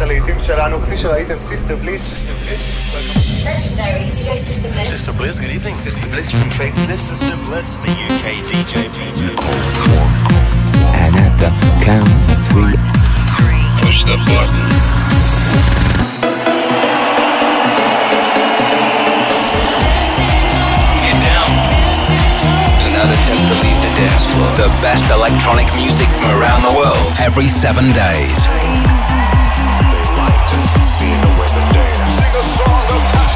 הלעיתים שלנו, כפי שראיתם, סיסטר בליס. סיסטר בליס, Legendary DJ Sister Bliss. Sister Bliss, good evening. Sister Bliss from Faithless. Sister Bliss, the UK DJ. And at the count of three, Push the button. Get down. do not attempt to leave the dance floor. The best electronic music from around the world every seven days.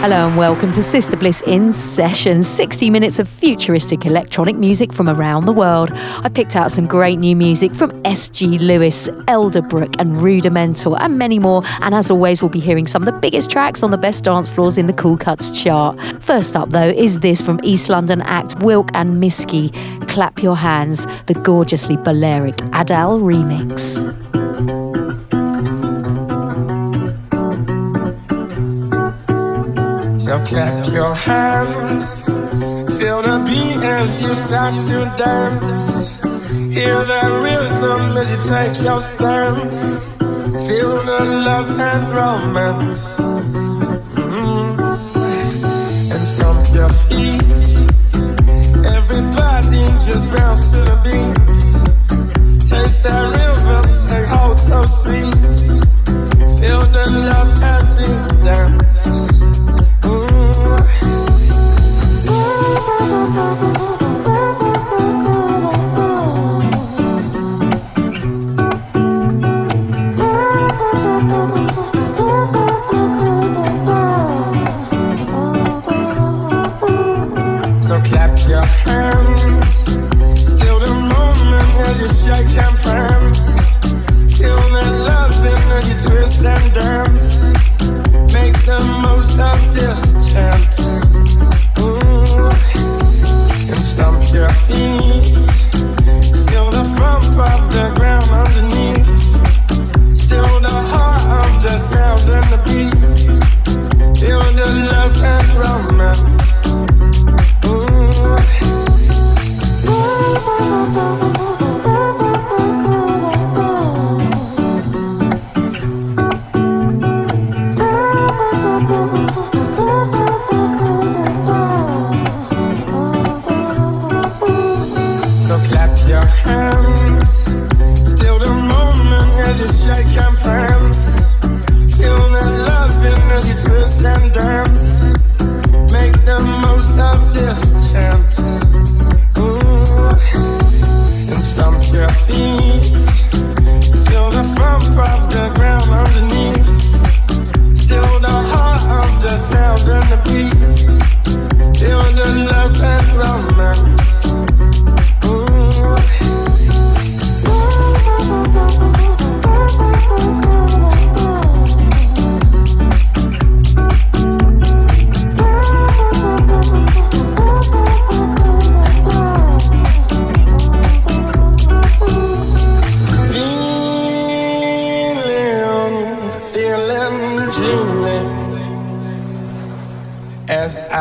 Hello and welcome to Sister Bliss in Session. 60 minutes of futuristic electronic music from around the world. I picked out some great new music from S.G. Lewis, Elderbrook, and Rudimental, and many more. And as always, we'll be hearing some of the biggest tracks on the best dance floors in the Cool Cuts chart. First up, though, is this from East London act Wilk and Miski. Clap Your Hands, the gorgeously Balearic Adele remix. So clap your hands, feel the beat as you start to dance. Hear the rhythm as you take your stance. Feel the love and romance. Mm. And stomp your feet. Everybody just bounce to the beat. Taste that rhythm, take hold so sweet. Feel the love as we dance.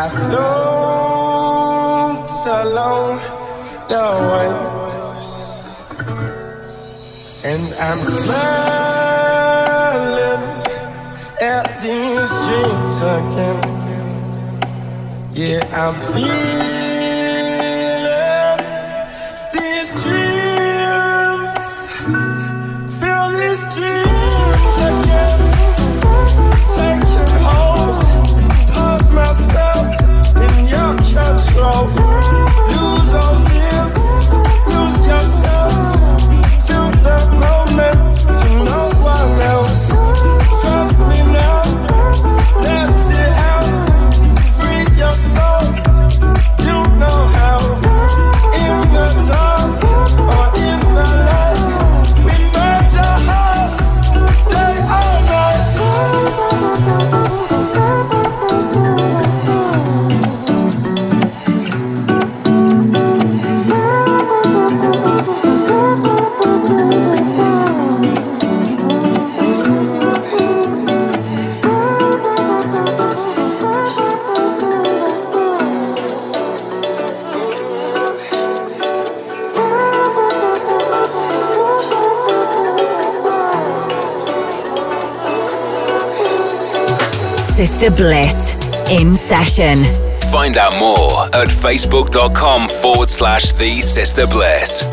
I float along the waves, and I'm smiling at these dreams again. Yeah, I'm feeling Sister Bliss in session. Find out more at facebook.com forward slash the Sister Bliss.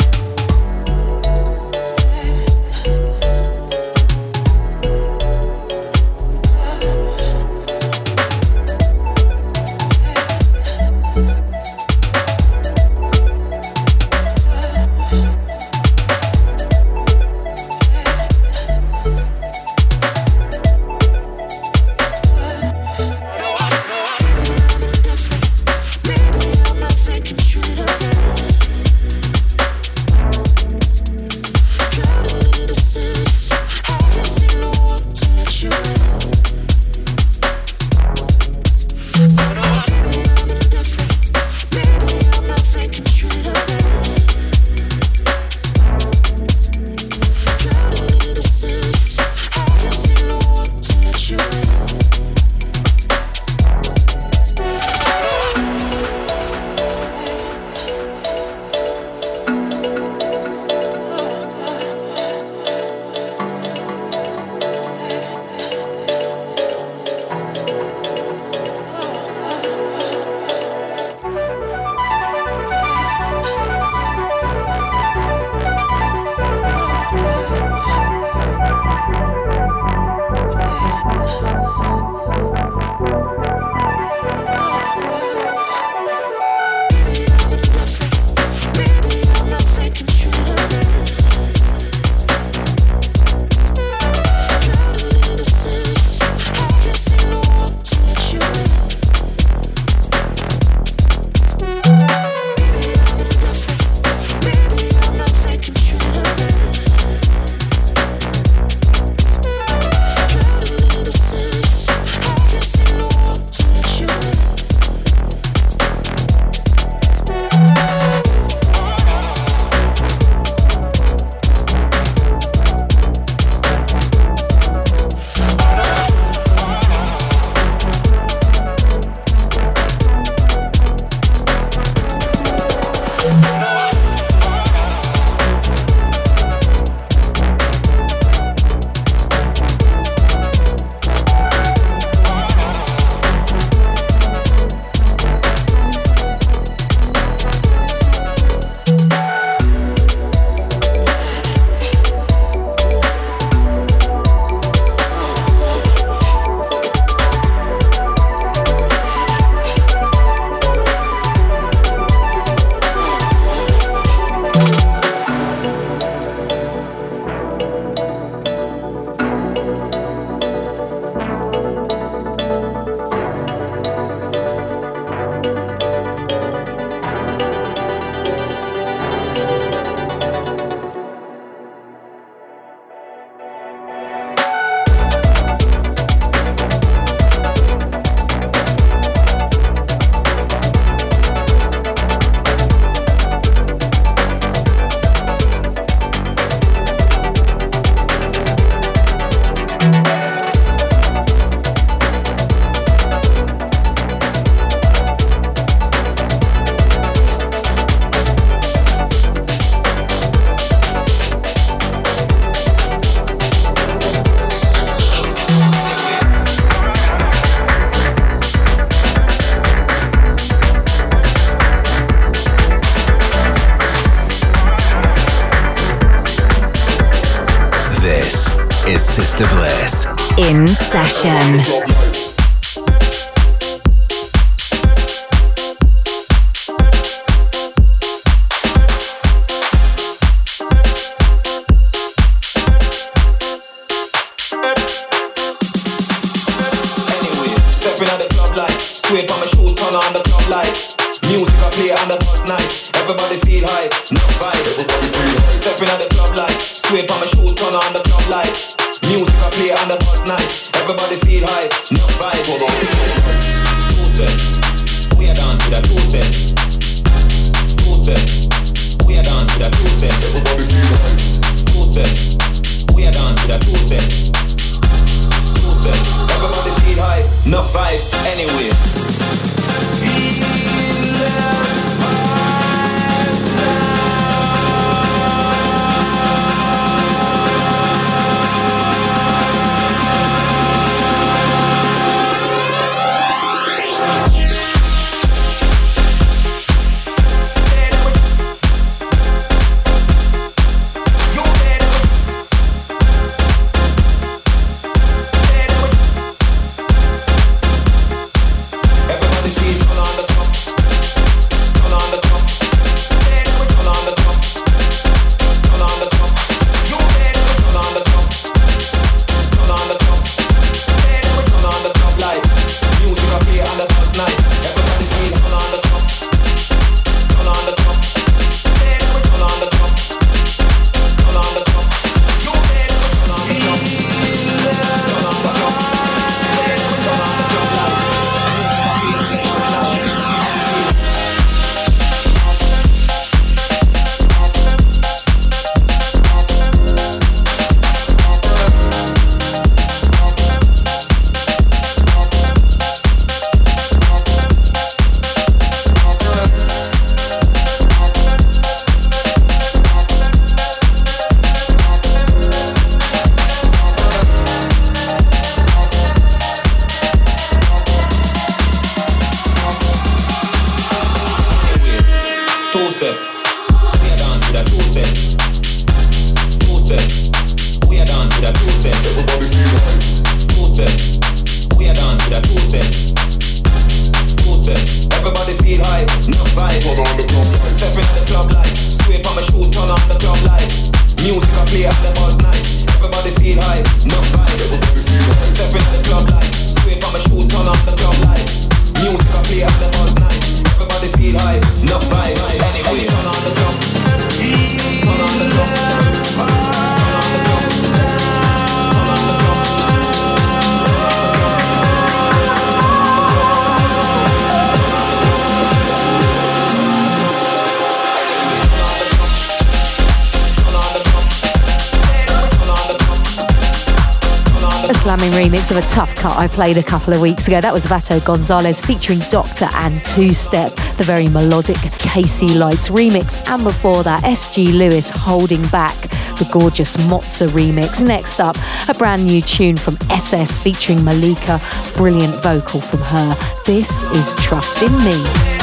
played a couple of weeks ago. That was Vato Gonzalez featuring Doctor and Two Step, the very melodic Casey Lights remix. And before that, SG Lewis holding back the gorgeous Mozza remix. Next up, a brand new tune from SS featuring Malika. Brilliant vocal from her. This is Trust in Me.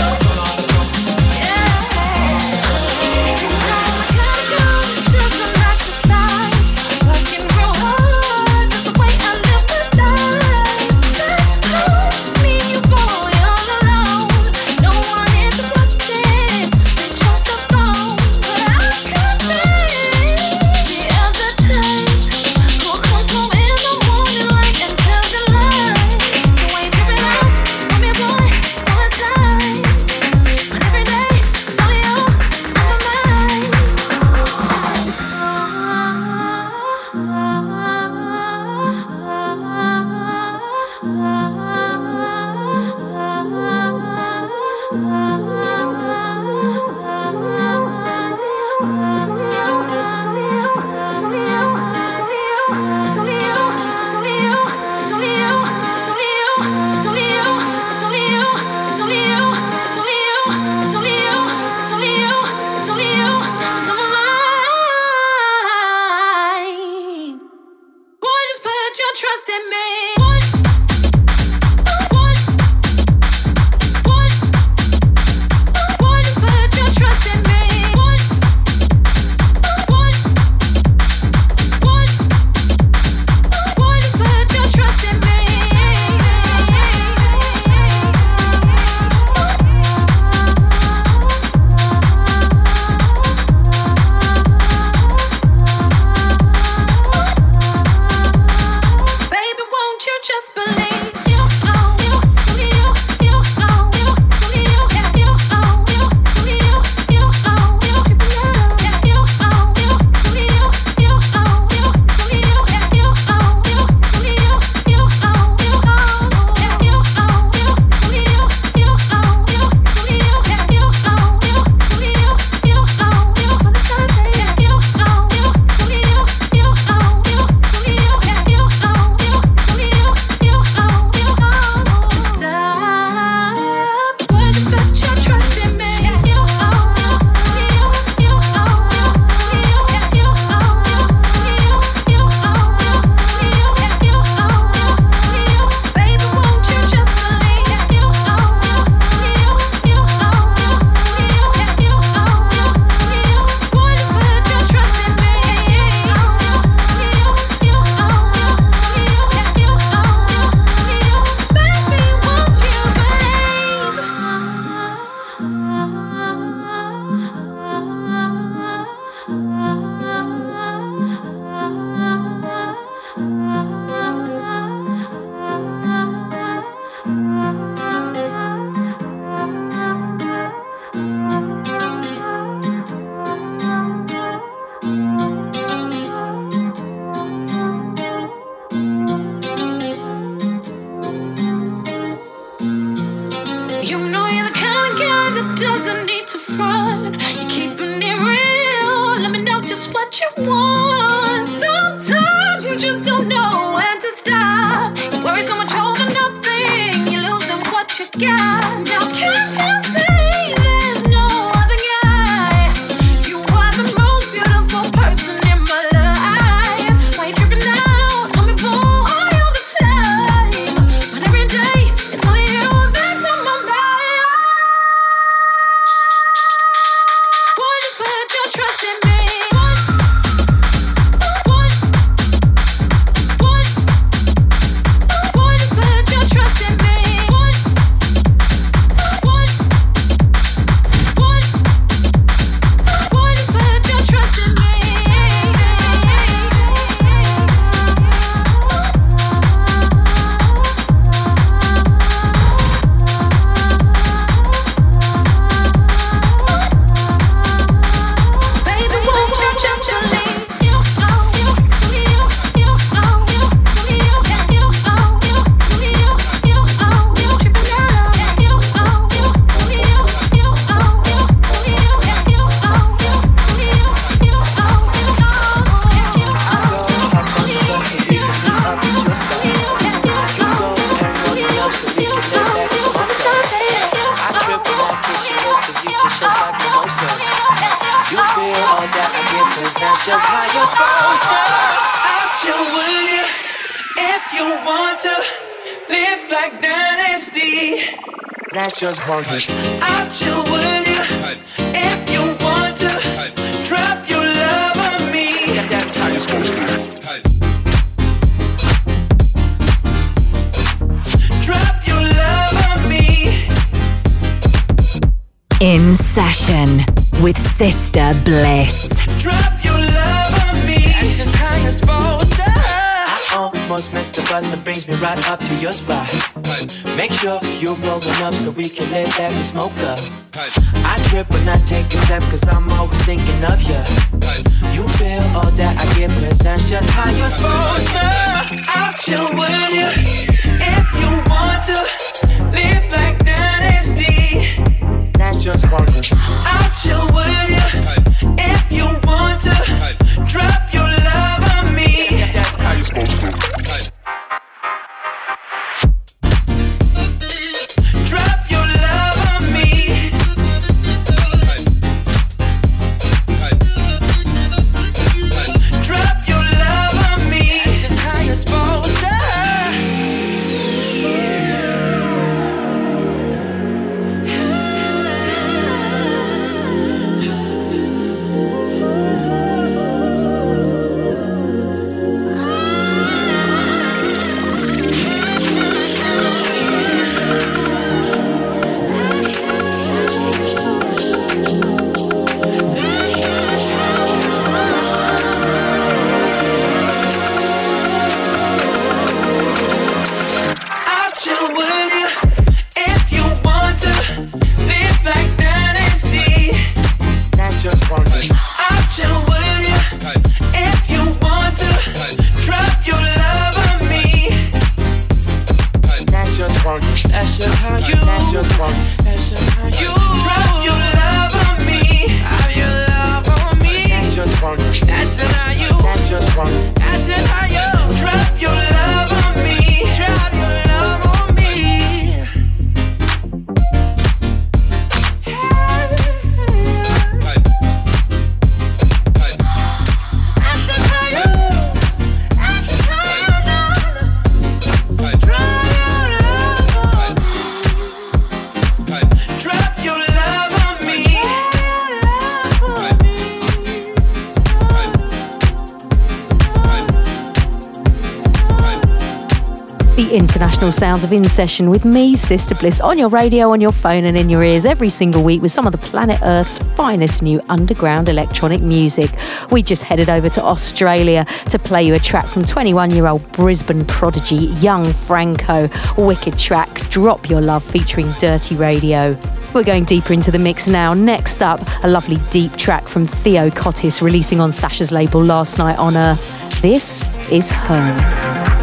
international sounds of In Session with me, Sister Bliss, on your radio, on your phone, and in your ears every single week with some of the planet Earth's finest new underground electronic music. We just headed over to Australia to play you a track from 21 year old Brisbane prodigy Young Franco. Wicked track, Drop Your Love, featuring Dirty Radio. We're going deeper into the mix now. Next up, a lovely deep track from Theo Kottis, releasing on Sasha's label last night on Earth. This is Her.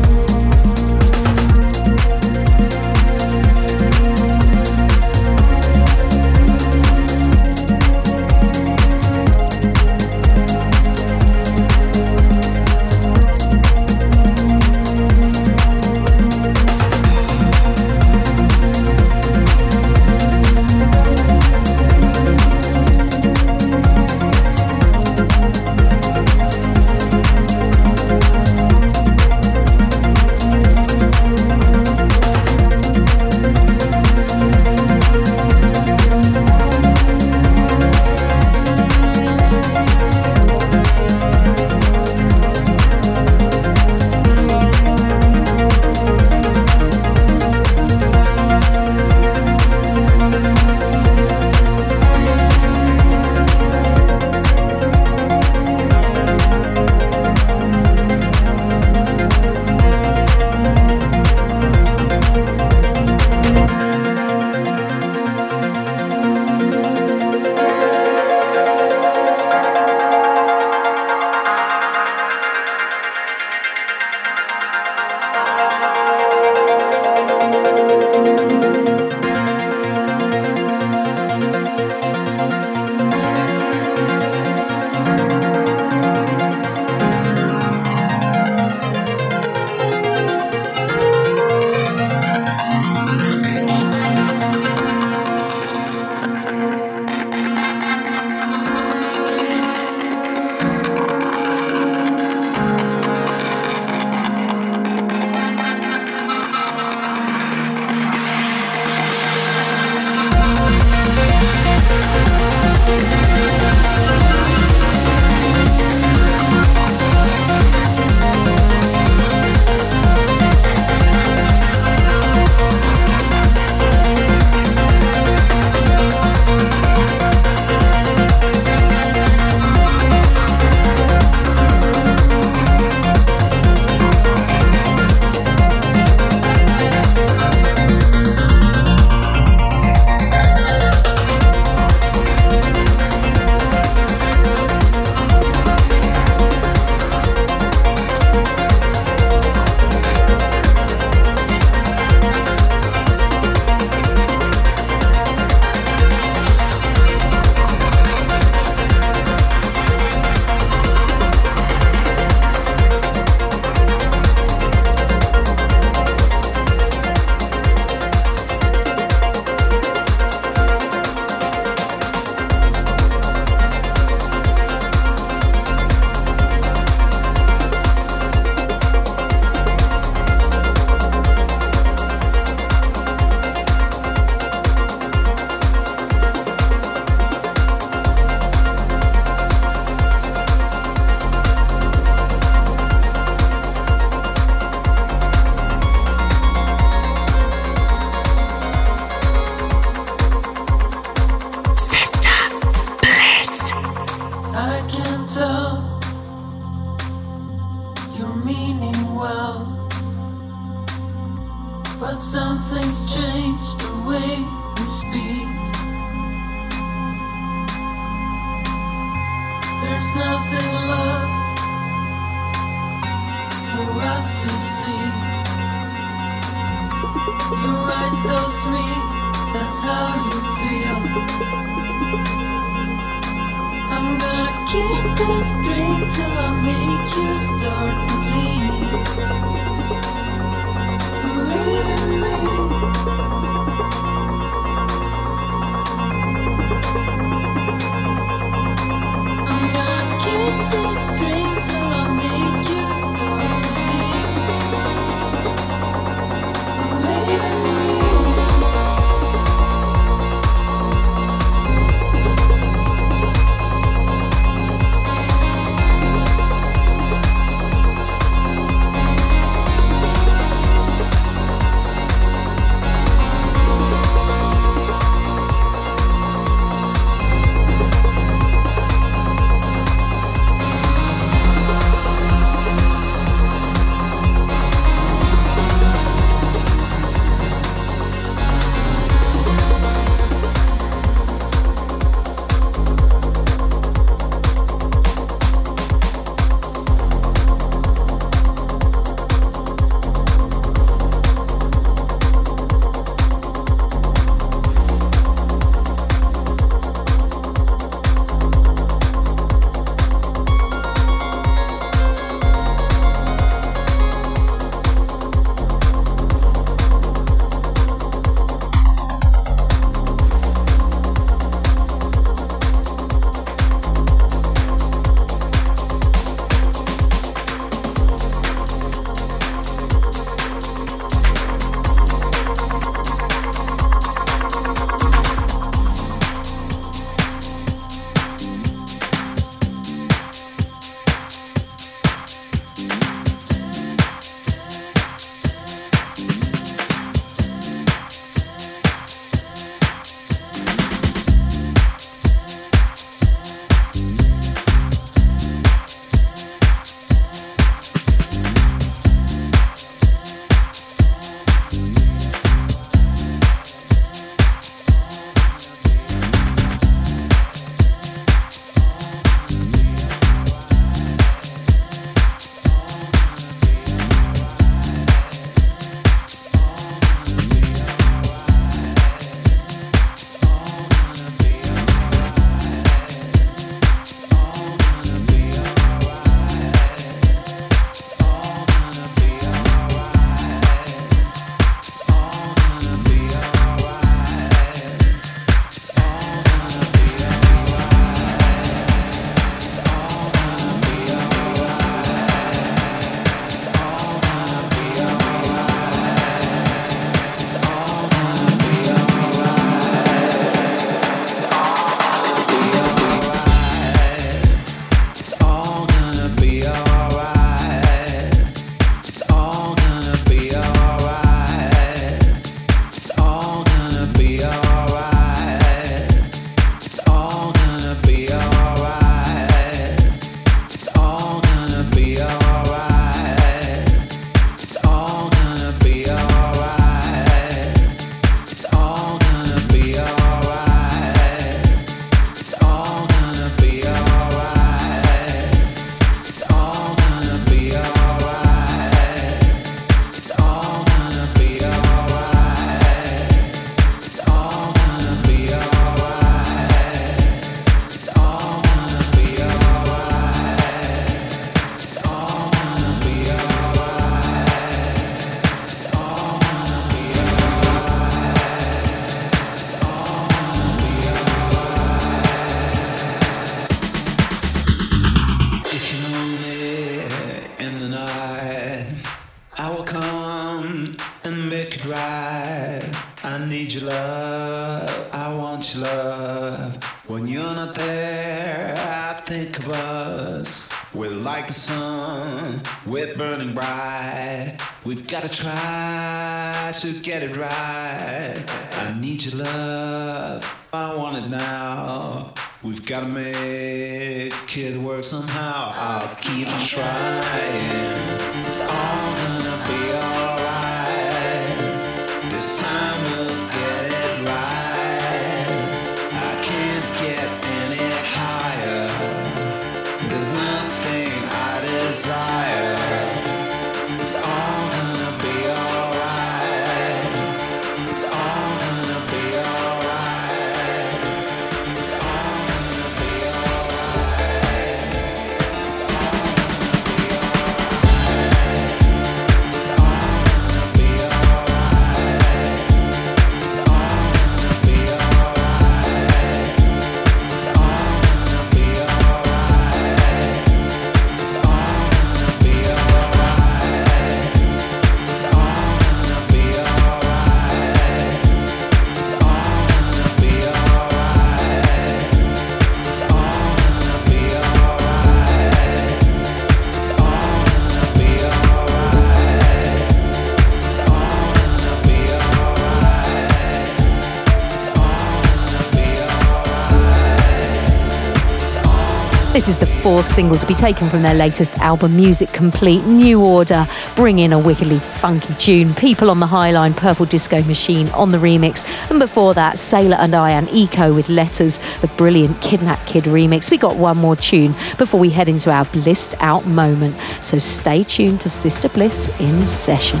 Fourth single to be taken from their latest album, Music Complete New Order. Bring in a wickedly funky tune. People on the Highline, Purple Disco Machine on the remix. And before that, Sailor and I and Eco with Letters, the brilliant Kidnap Kid remix. We got one more tune before we head into our blissed out moment. So stay tuned to Sister Bliss in session.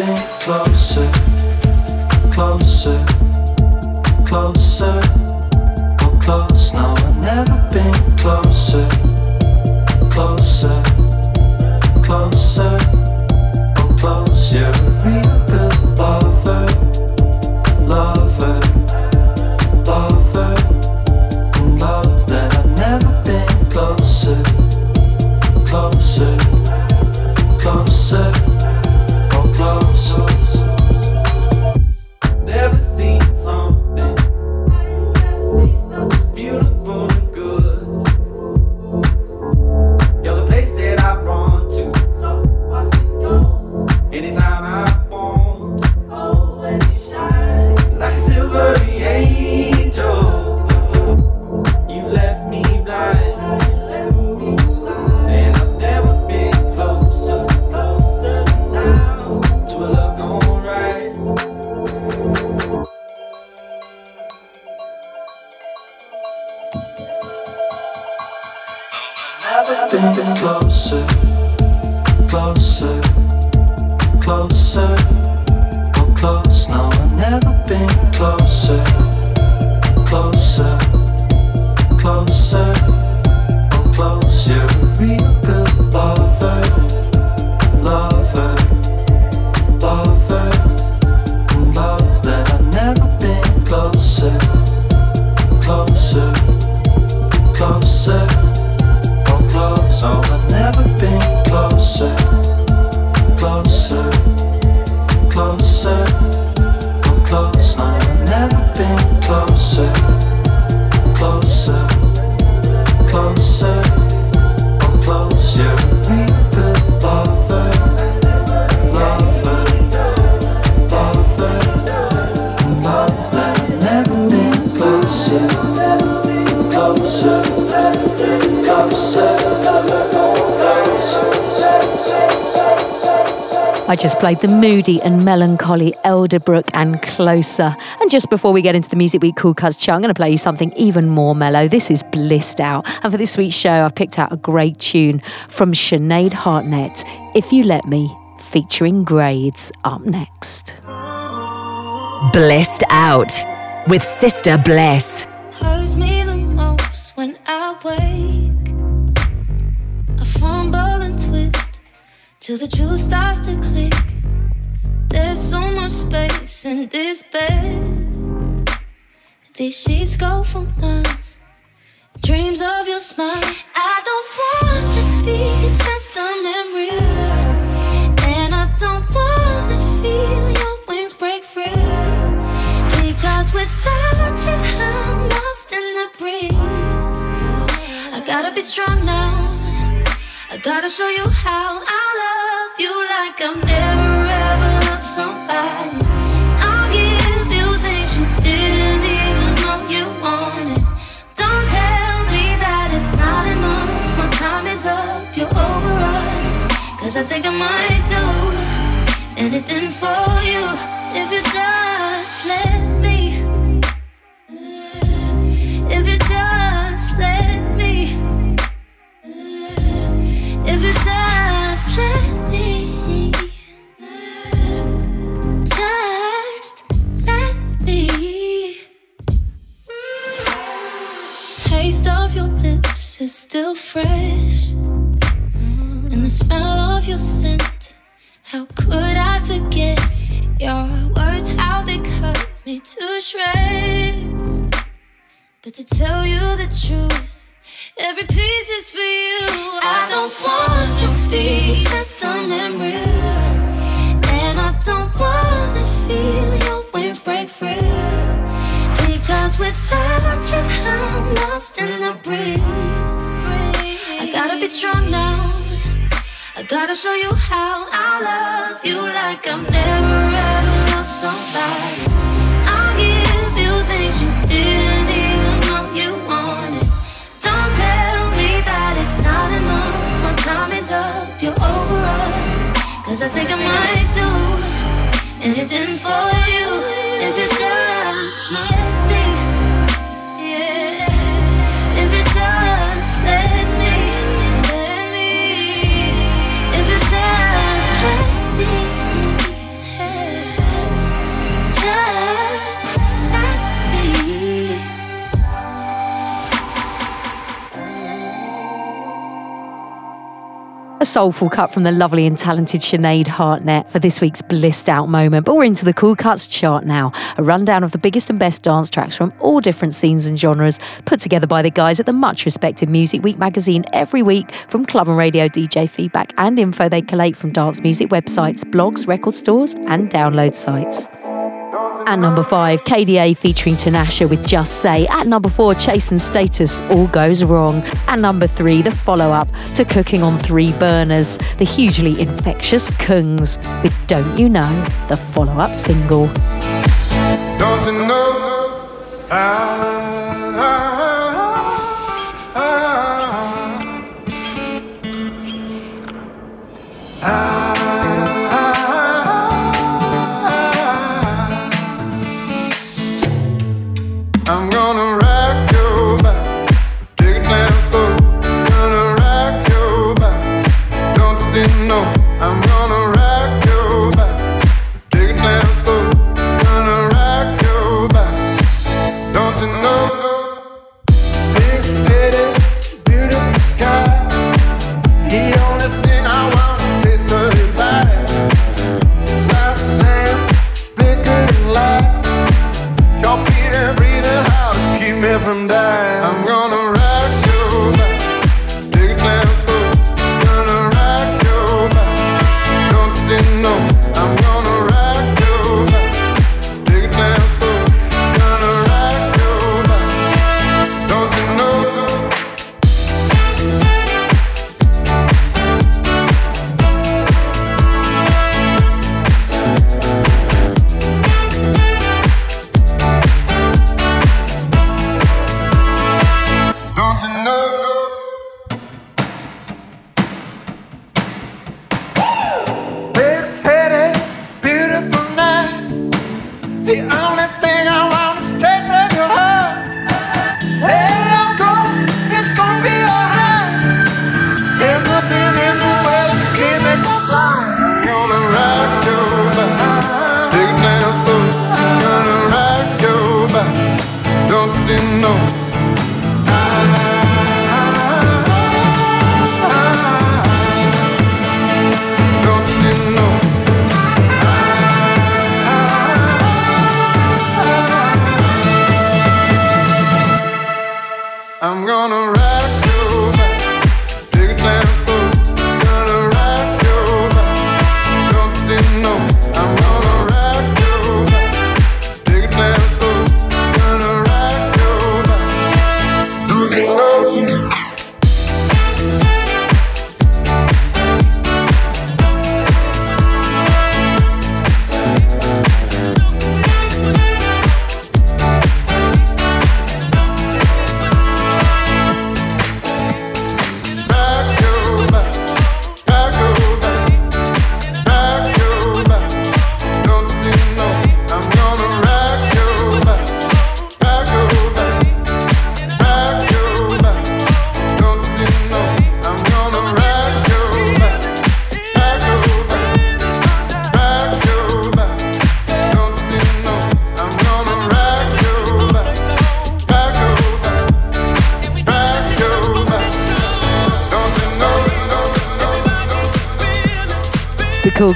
Been closer, closer, closer, or close. No, I've never been closer, closer, closer, or close. You're a real good lover, I just played the moody and melancholy Elderbrook and Closer. And just before we get into the Music Week Cool Cuts chart, I'm going to play you something even more mellow. This is Blissed Out. And for this week's show, I've picked out a great tune from Sinead Harnett, If You Let Me, featuring Grades up next. Blissed Out with Sister Bliss. hurts me the most when I wake. I fumble and twist till the truth starts to click. There's so much space in this bed. These sheets go for months. Dreams of your smile. I don't wanna be just a memory. And I don't wanna feel your wings break free. Because without you, I'm lost in the breeze. I gotta be strong now. I gotta show you how I love you like I've never ever loved somebody. I'll give you things you didn't even know you wanted. Don't tell me that it's not enough. My time is up, you're over us. Cause I think I might do anything for you if you just let me. Still fresh. Mm-hmm. And the smell of your scent. How could I forget your words? How they cut me to shreds. But to tell you the truth, every piece is for you. I don't wanna be just a memory. And I don't wanna feel your wings break free. Because without you, I'm lost in the breeze. Gotta be strong now. I gotta show you how I love you like I've never ever loved somebody. I'll give you things you didn't even know you wanted. Don't tell me that it's not enough. My time is up, you're over us. Cause I think I might do anything for you if you just A soulful cut from the lovely and talented Sinead Harnett for this week's blissed out moment. But we're into the Cool Cuts chart now. A rundown of the biggest and best dance tracks from all different scenes and genres, put together by the guys at the much respected Music Week magazine every week from club and radio DJ feedback and info they collate from dance music websites, blogs, record stores, and download sites. At number five, KDA featuring Tinashe with Just Say. At number four, Chase and Status, All Goes Wrong. At number three, the follow up to Cooking on Three Burners, the hugely infectious Kungs with Don't You Know, the follow up single. Don't you know?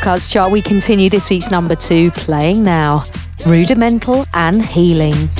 Cuts chart, we continue this week's number two, playing now. Rudimental and Healing.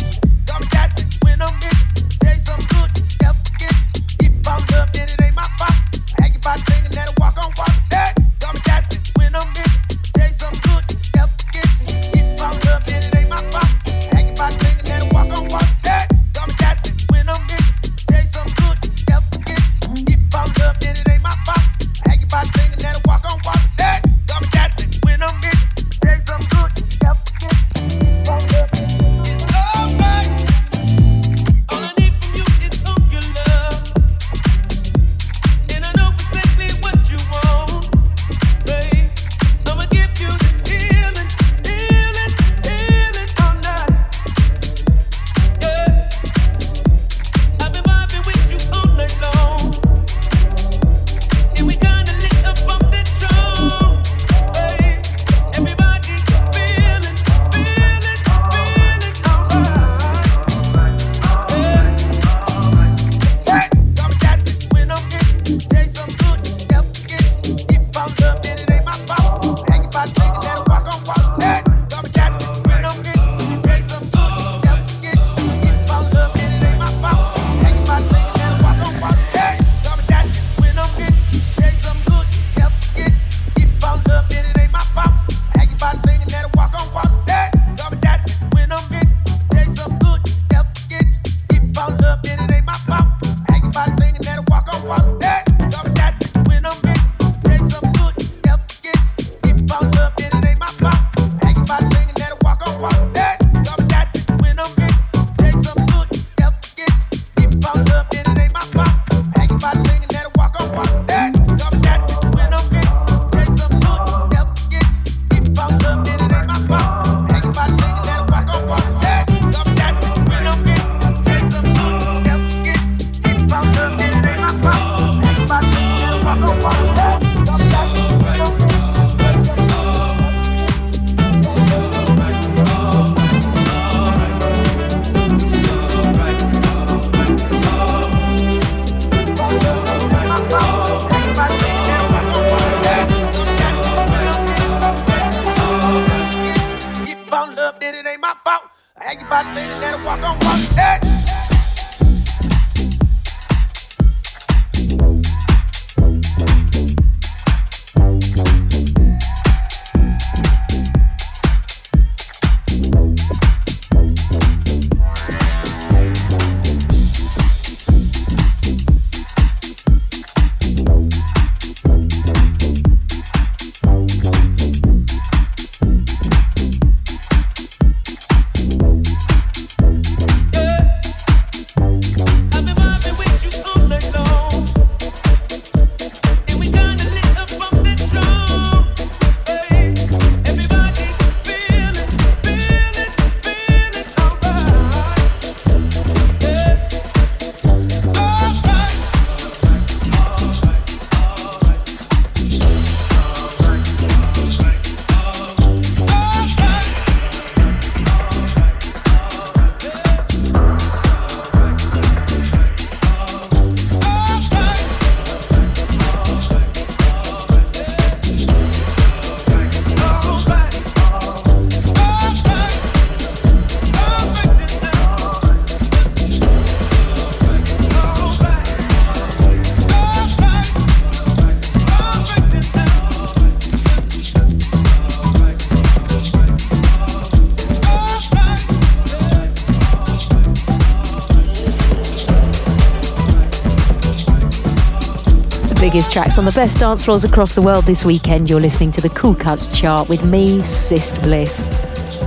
Biggest tracks on the best dance floors across the world this weekend. You're listening to the Cool Cuts chart with me, Sister Bliss.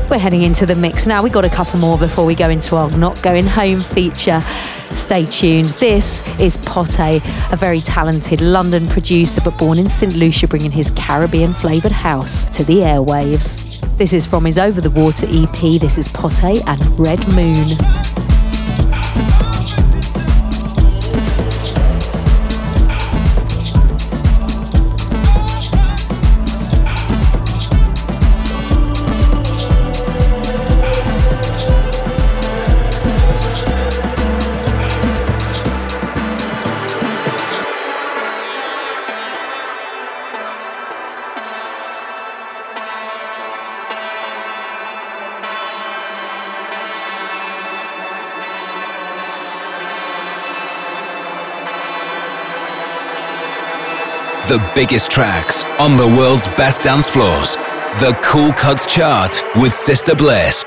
We're heading into the mix now. We've got a couple more before we go into our Not Going Home feature. Stay tuned. This is Pote, a very talented London producer but born in St. Lucia, bringing his Caribbean flavoured house to the airwaves. This is from his Over the Water EP. This is Pote and Red Moon. The biggest tracks on the world's best dance floors. The Cool Cuts Chart with Sister Bliss.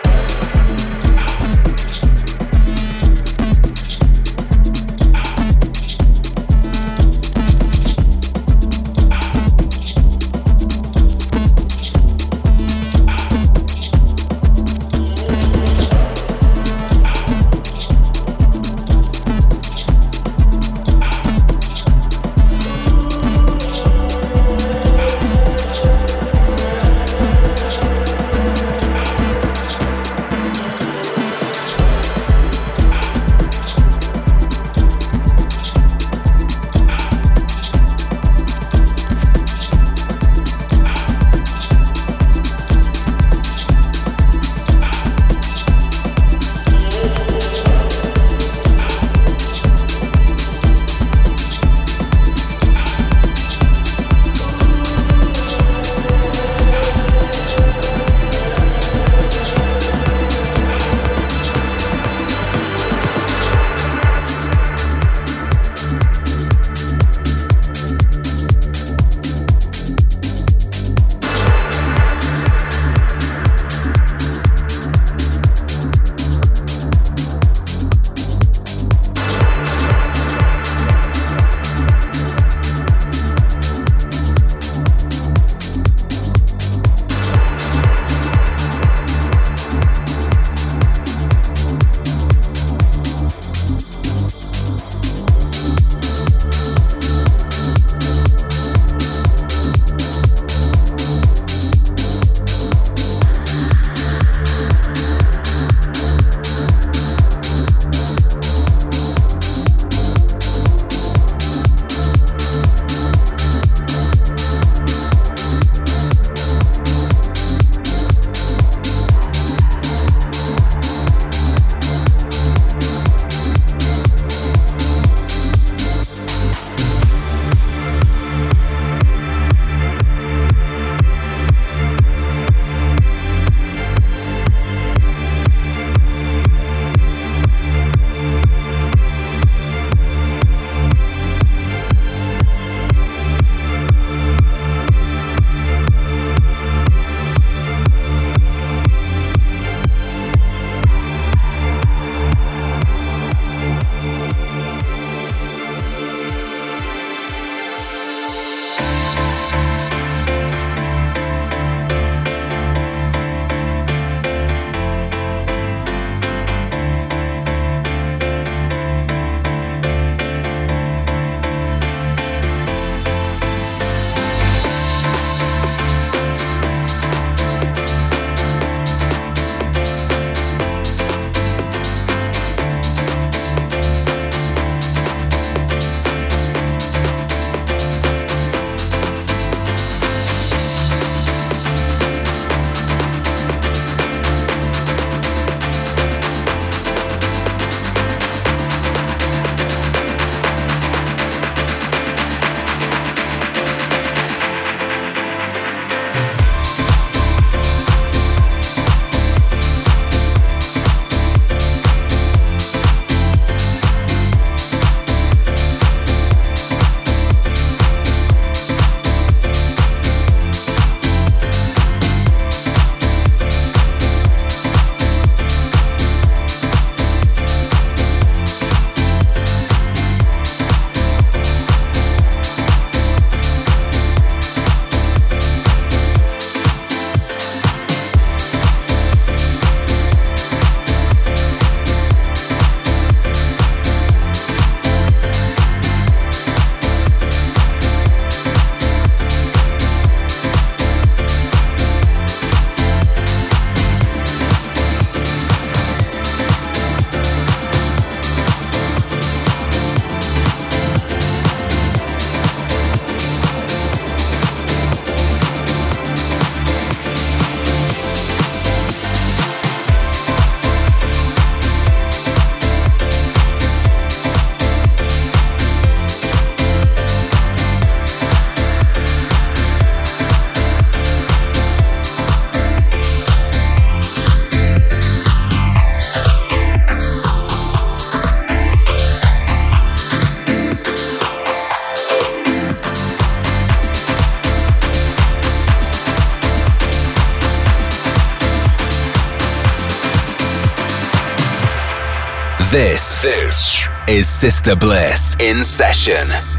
This, this is Sister Bliss in session.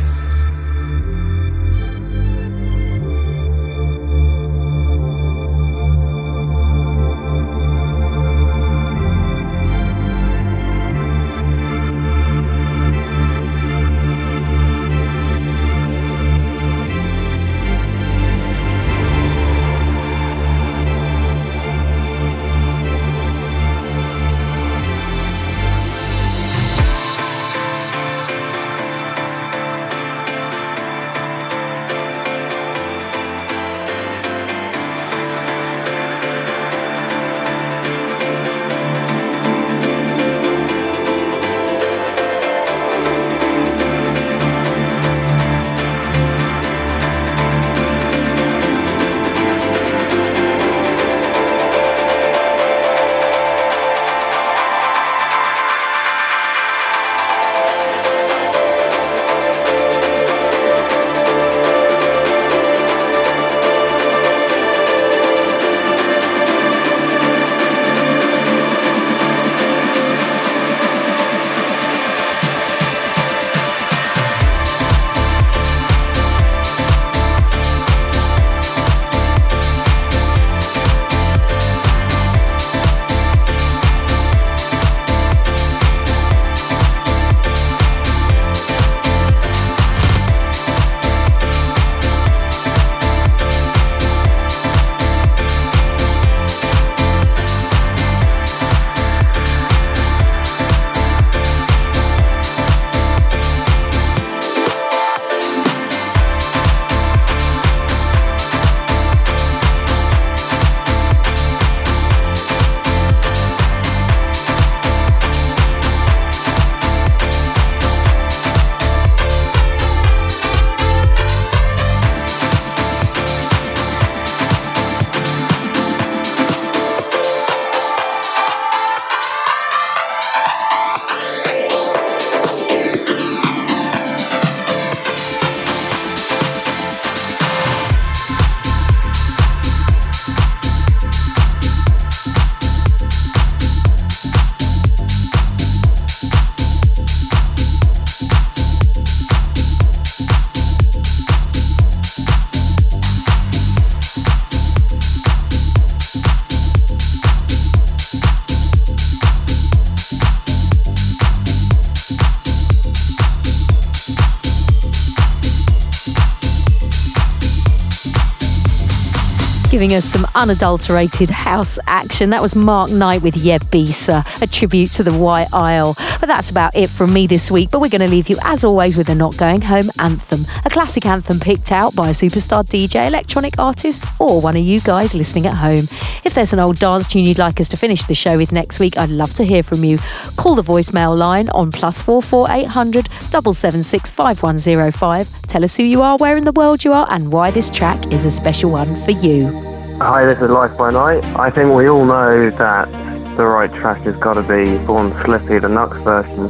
Giving us some unadulterated house action. That was Mark Knight with Yebisah, a tribute to the White Isle. But that's about it from me this week. But we're going to leave you, as always, with a Not Going Home anthem, a classic anthem picked out by a superstar DJ, electronic artist, or one of you guys listening at home. If there's an old dance tune you'd like us to finish the show with next week, I'd love to hear from you. Call the voicemail line on plus four four eight hundred double seven six five one zero five. Tell us who you are, where in the world you are, and why this track is a special one for you. Hi, this is Life by Night. I think we all know that the right track has got to be Born Slippy, the Nuxx version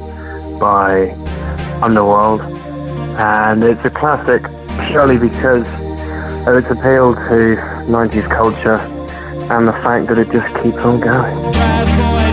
by Underworld. And it's a classic purely because of its appeal to 90s culture and the fact that it just keeps on going.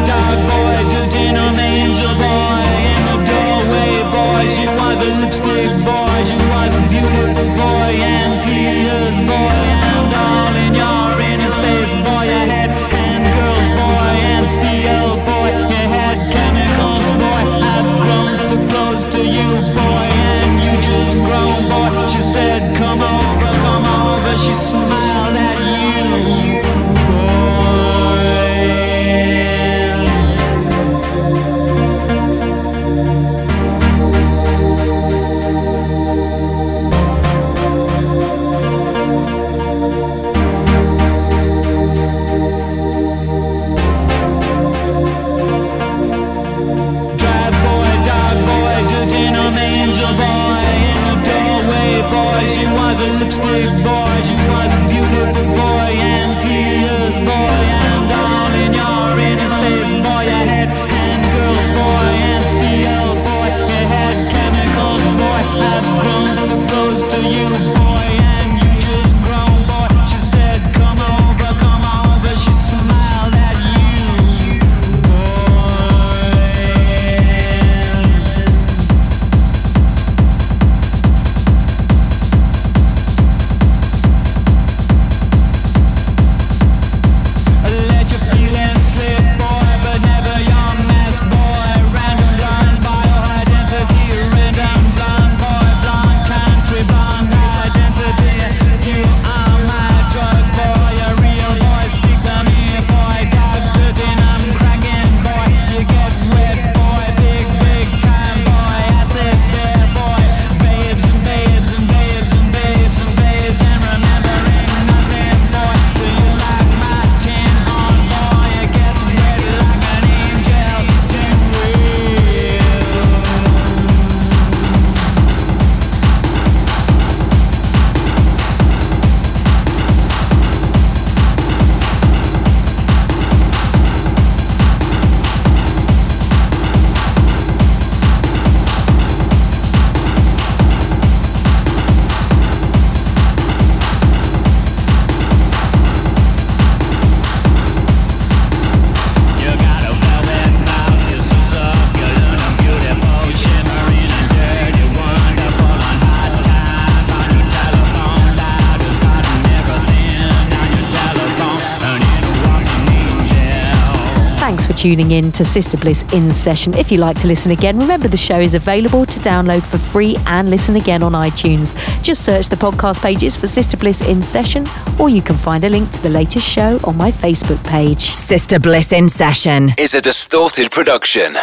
Tuning in to Sister Bliss in session. If you like to listen again, remember the show is available to download for free and listen again on iTunes. Just search the podcast pages for Sister Bliss in session, or you can find a link to the latest show on my Facebook page. Sister Bliss in Session is a distorted production.